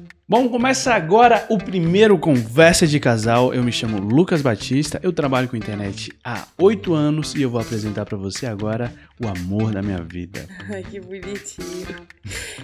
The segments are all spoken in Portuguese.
Thank you. Bom, começa agora o primeiro Conversa de Casal. Eu me chamo Lucas Batista, eu trabalho com internet há oito anos e eu vou apresentar para você agora o amor da minha vida. Ai, que bonitinho.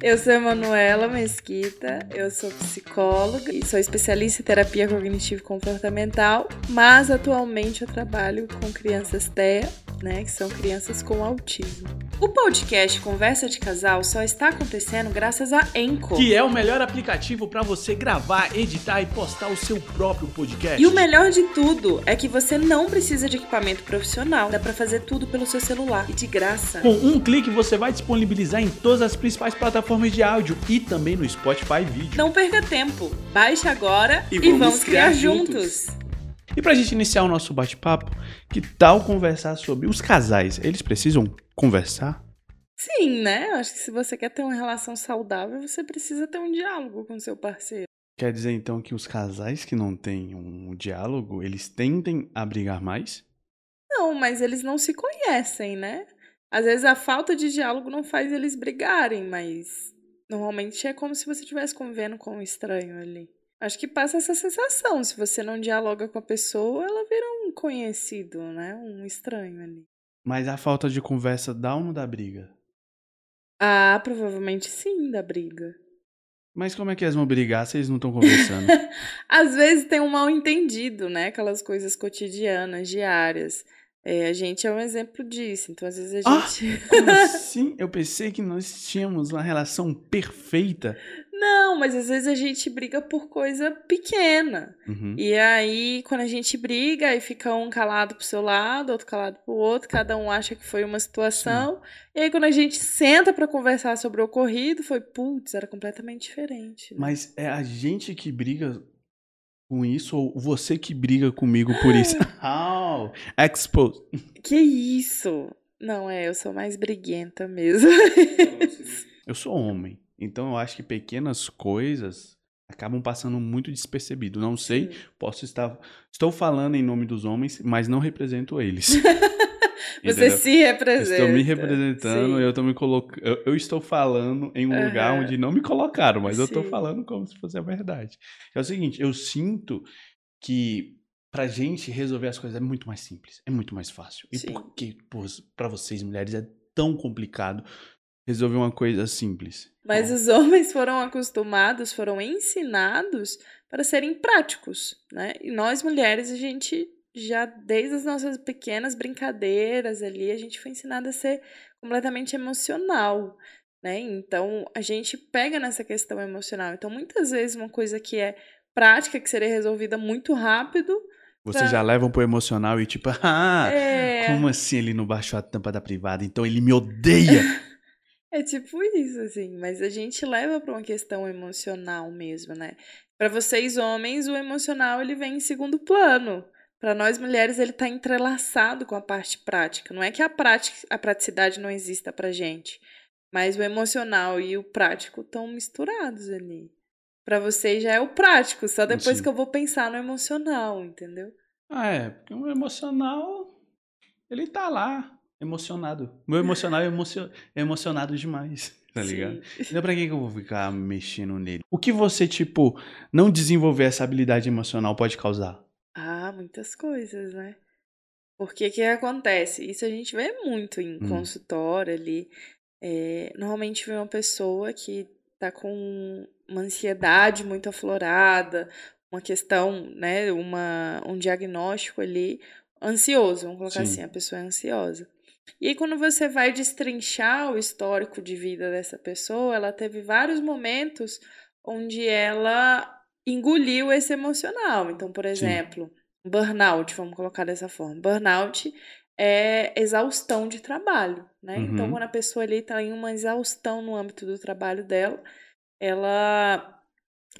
Eu sou Emanuela Mesquita, eu sou psicóloga e sou especialista em terapia cognitivo comportamental, mas atualmente eu trabalho com crianças TEA, né, que são crianças com autismo. O podcast Conversa de Casal só está acontecendo graças a Enco. Que é o melhor aplicativo para você gravar, editar e postar o seu próprio podcast. E o melhor de tudo é que você não precisa de equipamento profissional, dá para fazer tudo pelo seu celular e de graça. Com um clique você vai disponibilizar em todas as principais plataformas de áudio e também no Spotify Vídeo. Não perca tempo, baixe agora e, e vamos, vamos, criar, criar juntos. juntos. E pra gente iniciar o nosso bate-papo, que tal conversar sobre os casais? Eles precisam conversar? Sim, né? Acho que se você quer ter uma relação saudável, você precisa ter um diálogo com seu parceiro. Quer dizer então que os casais que não têm um diálogo, eles tendem a brigar mais? Não, mas eles não se conhecem, né? Às vezes a falta de diálogo não faz eles brigarem, mas normalmente é como se você estivesse convivendo com um estranho ali. Acho que passa essa sensação. Se você não dialoga com a pessoa, ela vira um conhecido, né? Um estranho ali. Mas a falta de conversa dá ou não dá briga? Ah, provavelmente sim, da briga. Mas como é que eles vão brigar se eles não estão conversando? Às vezes tem um mal entendido, né? Aquelas coisas cotidianas, diárias. É, a gente é um exemplo disso. Então, às vezes a ah, gente. Ah, como assim? Eu pensei que nós tínhamos uma relação perfeita. Não, mas às vezes a gente briga por coisa pequena. Uhum. E aí, quando a gente briga, aí fica um calado pro seu lado, outro calado pro outro, cada um acha que foi uma situação. Sim. E aí, quando a gente senta para conversar sobre o ocorrido, foi, putz, era completamente diferente. Né? Mas é a gente que briga com isso ou você que briga comigo por isso? oh, expose. Que isso? Não, é, eu sou mais briguenta mesmo. eu sou homem. Então eu acho que pequenas coisas acabam passando muito despercebido. Não sei, Sim. posso estar. Estou falando em nome dos homens, mas não represento eles. Você se representa. Estou me representando, eu, estou me coloc... Eu, eu, estou falando em um uhum. lugar onde não me colocaram, mas Sim. eu estou falando como se fosse a verdade. É o seguinte, eu sinto que pra gente resolver as coisas é muito mais simples, é muito mais fácil. E Sim. por que para vocês mulheres é tão complicado resolver uma coisa simples? Mas os homens foram acostumados, foram ensinados para serem práticos, né? E nós mulheres, a gente já desde as nossas pequenas brincadeiras ali, a gente foi ensinada a ser completamente emocional, né? Então, a gente pega nessa questão emocional. Então, muitas vezes uma coisa que é prática, que seria resolvida muito rápido, vocês pra... já levam pro emocional e tipo, ah, é... como assim ele não baixou a tampa da privada? Então ele me odeia. É tipo isso, assim, mas a gente leva para uma questão emocional mesmo, né? Para vocês homens, o emocional ele vem em segundo plano. Para nós mulheres, ele está entrelaçado com a parte prática. Não é que a, prática, a praticidade não exista para gente, mas o emocional e o prático estão misturados ali. Para vocês já é o prático, só depois Sim. que eu vou pensar no emocional, entendeu? Ah, é, porque o emocional, ele tá lá, emocionado. Meu emocional é, emocio é emocionado demais, tá ligado? Sim. Então pra que, que eu vou ficar mexendo nele? O que você, tipo, não desenvolver essa habilidade emocional pode causar? Ah, muitas coisas, né? Porque que acontece? Isso a gente vê muito em hum. consultório ali. É, normalmente vê uma pessoa que tá com uma ansiedade muito aflorada, uma questão, né, uma, um diagnóstico ali ansioso, vamos colocar Sim. assim, a pessoa é ansiosa. E aí, quando você vai destrinchar o histórico de vida dessa pessoa, ela teve vários momentos onde ela engoliu esse emocional. Então, por exemplo, Sim. burnout, vamos colocar dessa forma. Burnout é exaustão de trabalho, né? Então, uhum. Então, quando a pessoa ali está em uma exaustão no âmbito do trabalho dela, ela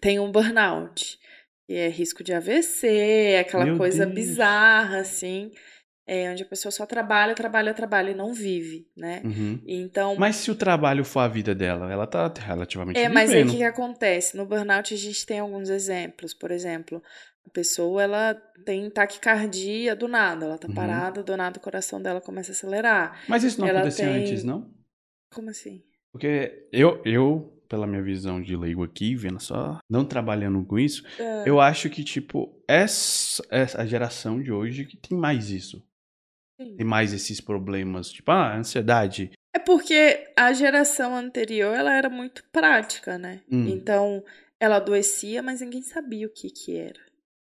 tem um burnout. E é risco de AVC, aquela Meu coisa Deus. bizarra, assim é, onde a pessoa só trabalha, trabalha, trabalha e não vive, né? Uhum. Então. Mas se o trabalho for a vida dela, ela tá relativamente. É, vivendo. mas aí o que, que acontece? No burnout a gente tem alguns exemplos. Por exemplo, a pessoa ela tem taquicardia do nada, ela tá uhum. parada, do nada o coração dela começa a acelerar. Mas isso não ela acontecia tem... antes, não? Como assim? Porque eu, eu pela minha visão de leigo aqui, vendo só, não trabalhando com isso, é. eu acho que, tipo, essa, essa geração de hoje que tem mais isso. Sim. Tem mais esses problemas, tipo, ah, ansiedade. É porque a geração anterior, ela era muito prática, né? Hum. Então, ela adoecia, mas ninguém sabia o que que era.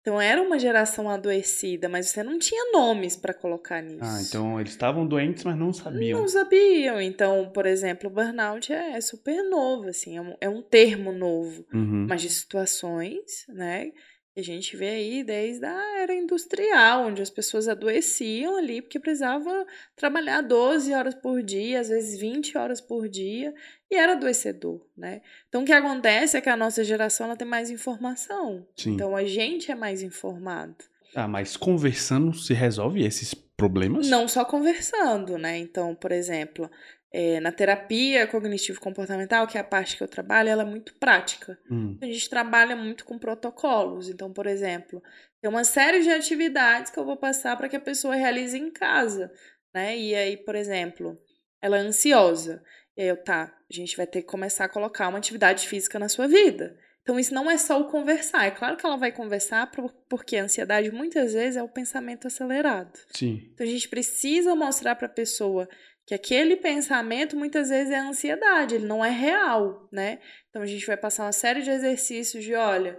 Então era uma geração adoecida, mas você não tinha nomes para colocar nisso. Ah, então eles estavam doentes, mas não sabiam. Não sabiam. Então, por exemplo, o burnout é super novo, assim, é um, é um termo novo, uhum. mas de situações, né, a gente vê aí desde a era industrial, onde as pessoas adoeciam ali porque precisava trabalhar 12 horas por dia, às vezes 20 horas por dia, e era adoecedor, né? Então o que acontece é que a nossa geração ela tem mais informação. Sim. Então a gente é mais informado. Ah, mas conversando se resolve esses problemas? Não só conversando, né? Então, por exemplo, é, na terapia cognitivo-comportamental, que é a parte que eu trabalho, ela é muito prática. Hum. A gente trabalha muito com protocolos. Então, por exemplo, tem uma série de atividades que eu vou passar para que a pessoa realize em casa. Né? E aí, por exemplo, ela é ansiosa. E aí eu, tá, a gente vai ter que começar a colocar uma atividade física na sua vida. Então, isso não é só o conversar. É claro que ela vai conversar, porque a ansiedade muitas vezes é o pensamento acelerado. Sim. Então, a gente precisa mostrar para a pessoa que aquele pensamento muitas vezes é ansiedade, ele não é real, né? Então a gente vai passar uma série de exercícios de, olha,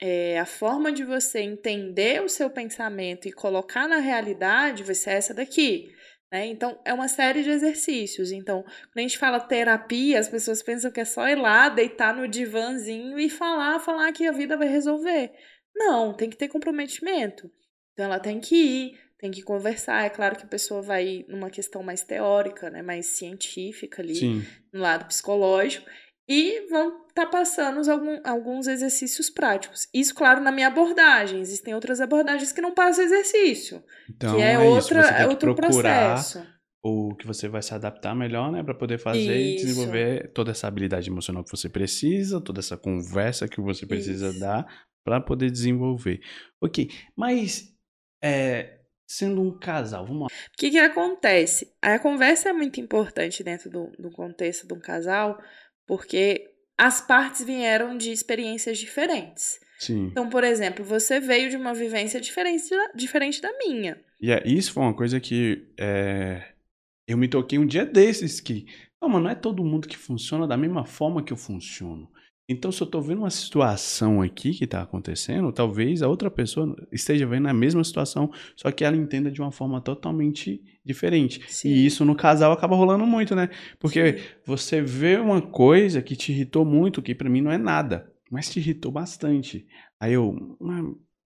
é, a forma de você entender o seu pensamento e colocar na realidade vai ser essa daqui. Né? Então, é uma série de exercícios. Então, quando a gente fala terapia, as pessoas pensam que é só ir lá, deitar no divãzinho e falar, falar que a vida vai resolver. Não, tem que ter comprometimento. Então, ela tem que ir, tem que conversar. É claro que a pessoa vai numa questão mais teórica, né, mais científica ali, Sim. no lado psicológico, e vão estar tá passando alguns exercícios práticos. Isso, claro, na minha abordagem. Existem outras abordagens que não passam exercício, então, que é, é outra, é outro processo. O que você vai se adaptar melhor, né, para poder fazer isso. e desenvolver toda essa habilidade emocional que você precisa, toda essa conversa que você precisa isso. dar para poder desenvolver. Ok, mas é, sendo um casal. Vamos lá. O que, que acontece? A conversa é muito importante dentro do, do contexto de um casal, porque as partes vieram de experiências diferentes. Sim. Então, por exemplo, você veio de uma vivência diferente da, diferente da minha. E é, isso foi uma coisa que é, eu me toquei um dia desses que, não, mas não é todo mundo que funciona da mesma forma que eu funciono. Então, se eu estou vendo uma situação aqui que está acontecendo, talvez a outra pessoa esteja vendo a mesma situação, só que ela entenda de uma forma totalmente diferente. Sim. E isso no casal acaba rolando muito, né? Porque Sim. você vê uma coisa que te irritou muito, que para mim não é nada, mas te irritou bastante. Aí eu, mas,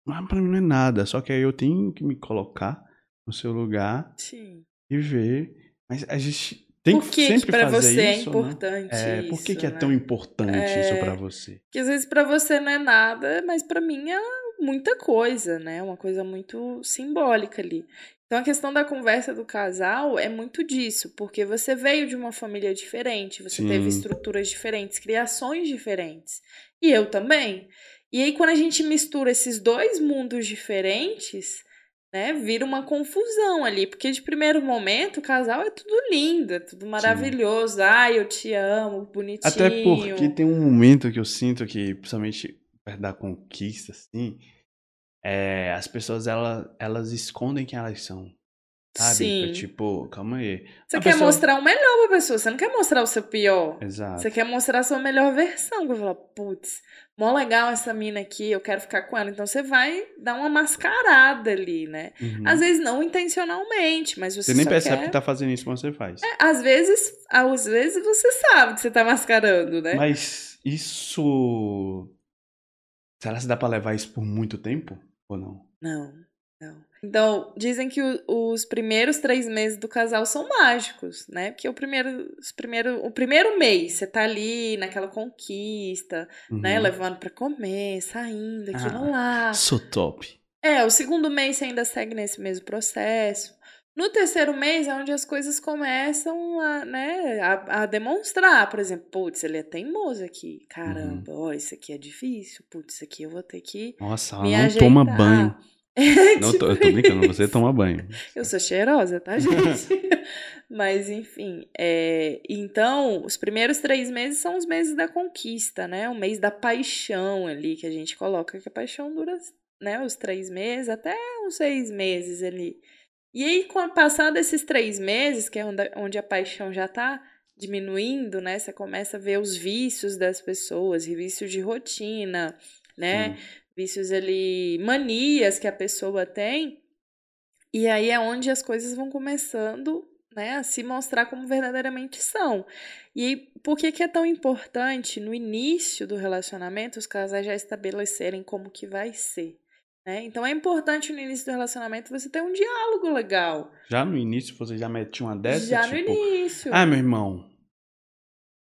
mas para mim não é nada, só que aí eu tenho que me colocar no seu lugar Sim. e ver. Mas a gente tem por que, sempre que para você é isso, é importante né? é, Por que, isso, que é né? tão importante é, isso para você? Que às vezes para você não é nada, mas para mim é muita coisa, né? Uma coisa muito simbólica ali. Então a questão da conversa do casal é muito disso, porque você veio de uma família diferente, você Sim. teve estruturas diferentes, criações diferentes. E eu também. E aí quando a gente mistura esses dois mundos diferentes, né, vira uma confusão ali, porque de primeiro momento o casal é tudo lindo, é tudo maravilhoso, Sim. ai, eu te amo, bonitinho. Até porque tem um momento que eu sinto que, principalmente perto da conquista, assim, é, as pessoas elas, elas escondem quem elas são. Sabe? Sim. Tipo, calma aí. Você a quer pessoa... mostrar o melhor pra pessoa, você não quer mostrar o seu pior. Exato. Você quer mostrar a sua melhor versão. Você fala, putz, mó legal essa mina aqui, eu quero ficar com ela. Então você vai dar uma mascarada ali, né? Uhum. Às vezes não intencionalmente, mas você Você nem percebe quer... que tá fazendo isso, mas você faz. É, às vezes, às vezes você sabe que você tá mascarando, né? Mas isso. Será que dá pra levar isso por muito tempo? Ou não? Não, não. Então, dizem que o, os primeiros três meses do casal são mágicos, né? Porque o primeiro, os primeiro, o primeiro mês você tá ali naquela conquista, né? uhum. né? Levando para comer, saindo, aquilo ah, lá. Sou top. É, o segundo mês você ainda segue nesse mesmo processo. No terceiro mês é onde as coisas começam a, né, a, a demonstrar. Por exemplo, putz, ele é teimoso aqui. Caramba, uhum. ó, isso aqui é difícil. Putz, isso aqui eu vou ter que. Nossa, ela não ajeitar. toma banho. Não, tô, eu tô brincando, você toma banho. Eu sou cheirosa, tá, gente? Mas, enfim, é... então, os primeiros três meses são os meses da conquista, né? O mês da paixão ali, que a gente coloca, que a paixão dura, né, os três meses, até uns seis meses ali. E aí, com a passada desses três meses, que é onde a paixão já tá diminuindo, né? Você começa a ver os vícios das pessoas, vícios de rotina, né? Sim. Vícios ali, manias que a pessoa tem. E aí é onde as coisas vão começando, né, a se mostrar como verdadeiramente são. E por que, que é tão importante no início do relacionamento os casais já estabelecerem como que vai ser? Né? Então é importante no início do relacionamento você ter um diálogo legal. Já no início você já mete uma dessa? Já tipo, no início. Ah, meu irmão,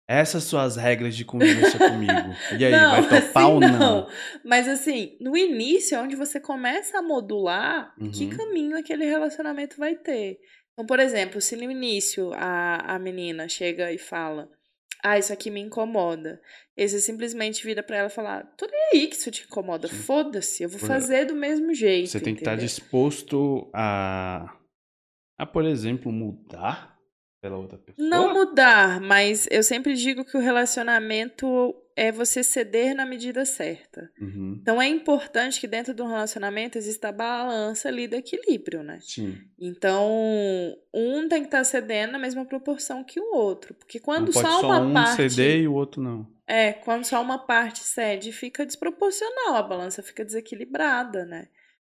essas suas regras de convivência comigo. E aí, não, vai topar assim, ou não? não? Mas assim, no início é onde você começa a modular uhum. que caminho aquele relacionamento vai ter. Então, por exemplo, se no início a, a menina chega e fala: ah, isso aqui me incomoda. E você simplesmente vira para ela e falar, tô nem aí que isso te incomoda, foda-se, eu vou fazer do mesmo jeito. Você tem que estar tá disposto a, a, por exemplo, mudar pela outra pessoa? Não mudar, mas eu sempre digo que o relacionamento é você ceder na medida certa. Uhum. Então é importante que dentro de um relacionamento exista a balança ali do equilíbrio, né? Sim. Então, um tem que estar tá cedendo na mesma proporção que o outro. Porque quando só, só uma um parte. ceder e o outro não. É, quando só uma parte cede, fica desproporcional, a balança fica desequilibrada, né?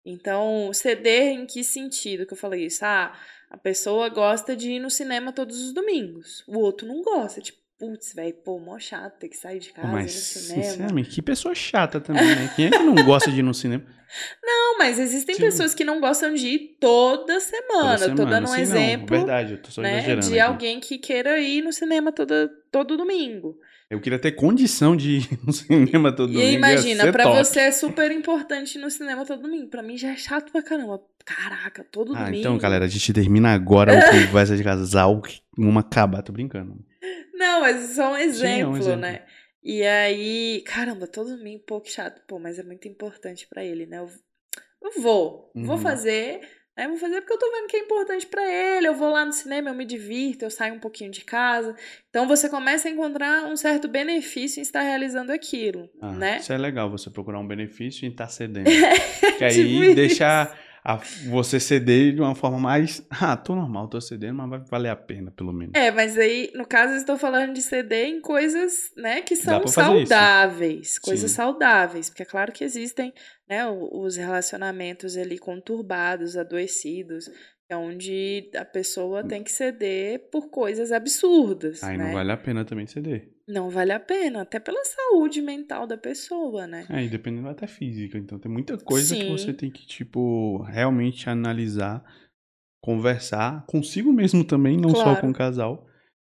Então, ceder em que sentido que eu falei isso? Ah, a pessoa gosta de ir no cinema todos os domingos. O outro não gosta. Tipo, putz, velho, pô, mó chato ter que sair de casa mas, ir no cinema. Sinceramente, que pessoa chata também, né? Quem é que não gosta de ir no cinema? Não, mas existem Sim. pessoas que não gostam de ir toda semana. Toda semana. Eu tô dando um Sim, exemplo. Não, verdade, eu tô só né, exagerando. De aqui. alguém que queira ir no cinema toda, todo domingo. Eu queria ter condição de ir no cinema todo e domingo. E imagina, pra top. você é super importante ir no cinema todo domingo. Pra mim já é chato pra caramba. Caraca, todo ah, domingo. Então, galera, a gente termina agora o conversa de casal. Uma acabar, tô brincando. Não, mas só um exemplo, Sim, um exemplo. né? E aí, caramba, todo um pouco chato. Pô, mas é muito importante para ele, né? Eu, eu vou, uhum. vou fazer, né? Vou fazer porque eu tô vendo que é importante para ele. Eu vou lá no cinema, eu me divirto, eu saio um pouquinho de casa. Então você começa a encontrar um certo benefício em estar realizando aquilo, ah, né? Isso é legal, você procurar um benefício em estar cedendo. que aí tipo deixa a você ceder de uma forma mais. Ah, tô normal, tô cedendo, mas vai valer a pena, pelo menos. É, mas aí, no caso, eu estou falando de ceder em coisas, né, que são saudáveis. Isso. Coisas Sim. saudáveis. Porque é claro que existem, né, os relacionamentos ali conturbados, adoecidos, onde a pessoa tem que ceder por coisas absurdas. Aí né? não vale a pena também ceder. Não vale a pena, até pela saúde mental da pessoa, né? É, e dependendo até física. Então tem muita coisa Sim. que você tem que, tipo, realmente analisar, conversar consigo mesmo também, não claro. só com o casal,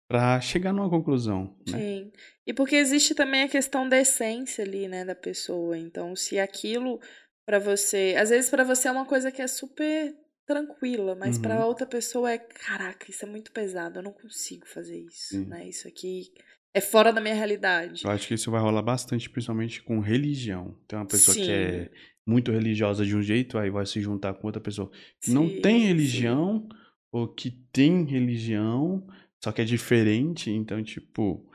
para chegar numa conclusão. Né? Sim. E porque existe também a questão da essência ali, né, da pessoa. Então, se aquilo para você, às vezes para você é uma coisa que é super tranquila, mas uhum. para outra pessoa é, caraca, isso é muito pesado, eu não consigo fazer isso, Sim. né? Isso aqui é fora da minha realidade. Eu acho que isso vai rolar bastante, principalmente com religião. Tem uma pessoa sim. que é muito religiosa de um jeito, aí vai se juntar com outra pessoa que sim, não tem religião ou que tem religião, só que é diferente, então tipo,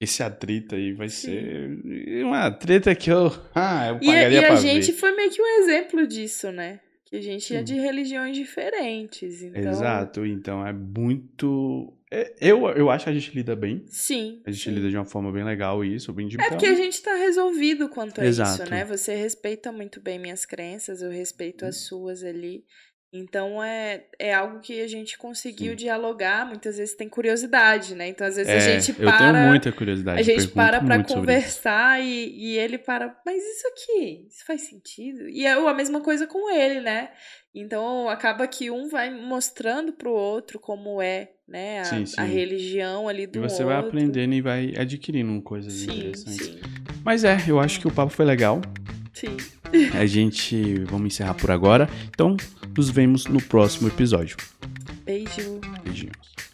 esse atrito aí vai Sim. ser uma treta que eu, ah, eu pagaria e, e a gente foi meio que um exemplo disso, né? Que a gente é de religiões diferentes. Então... Exato, então é muito. É, eu, eu acho que a gente lida bem. Sim. A gente sim. lida de uma forma bem legal isso, bem de É porque a gente tá resolvido quanto a Exato. isso, né? Você respeita muito bem minhas crenças, eu respeito as hum. suas ali. Então é, é algo que a gente conseguiu Sim. dialogar, muitas vezes tem curiosidade, né? Então às vezes é, a gente para. Eu tenho muita curiosidade. A gente para para conversar e, e ele para, mas isso aqui, isso faz sentido? E é a mesma coisa com ele, né? Então acaba que um vai mostrando pro outro como é, né? A, sim, sim. a religião ali do outro. E você outro. vai aprendendo e vai adquirindo coisas sim, interessantes. Sim. Mas é, eu acho que o papo foi legal. Sim. A gente vamos encerrar por agora. Então, nos vemos no próximo episódio. Beijo. Beijinhos.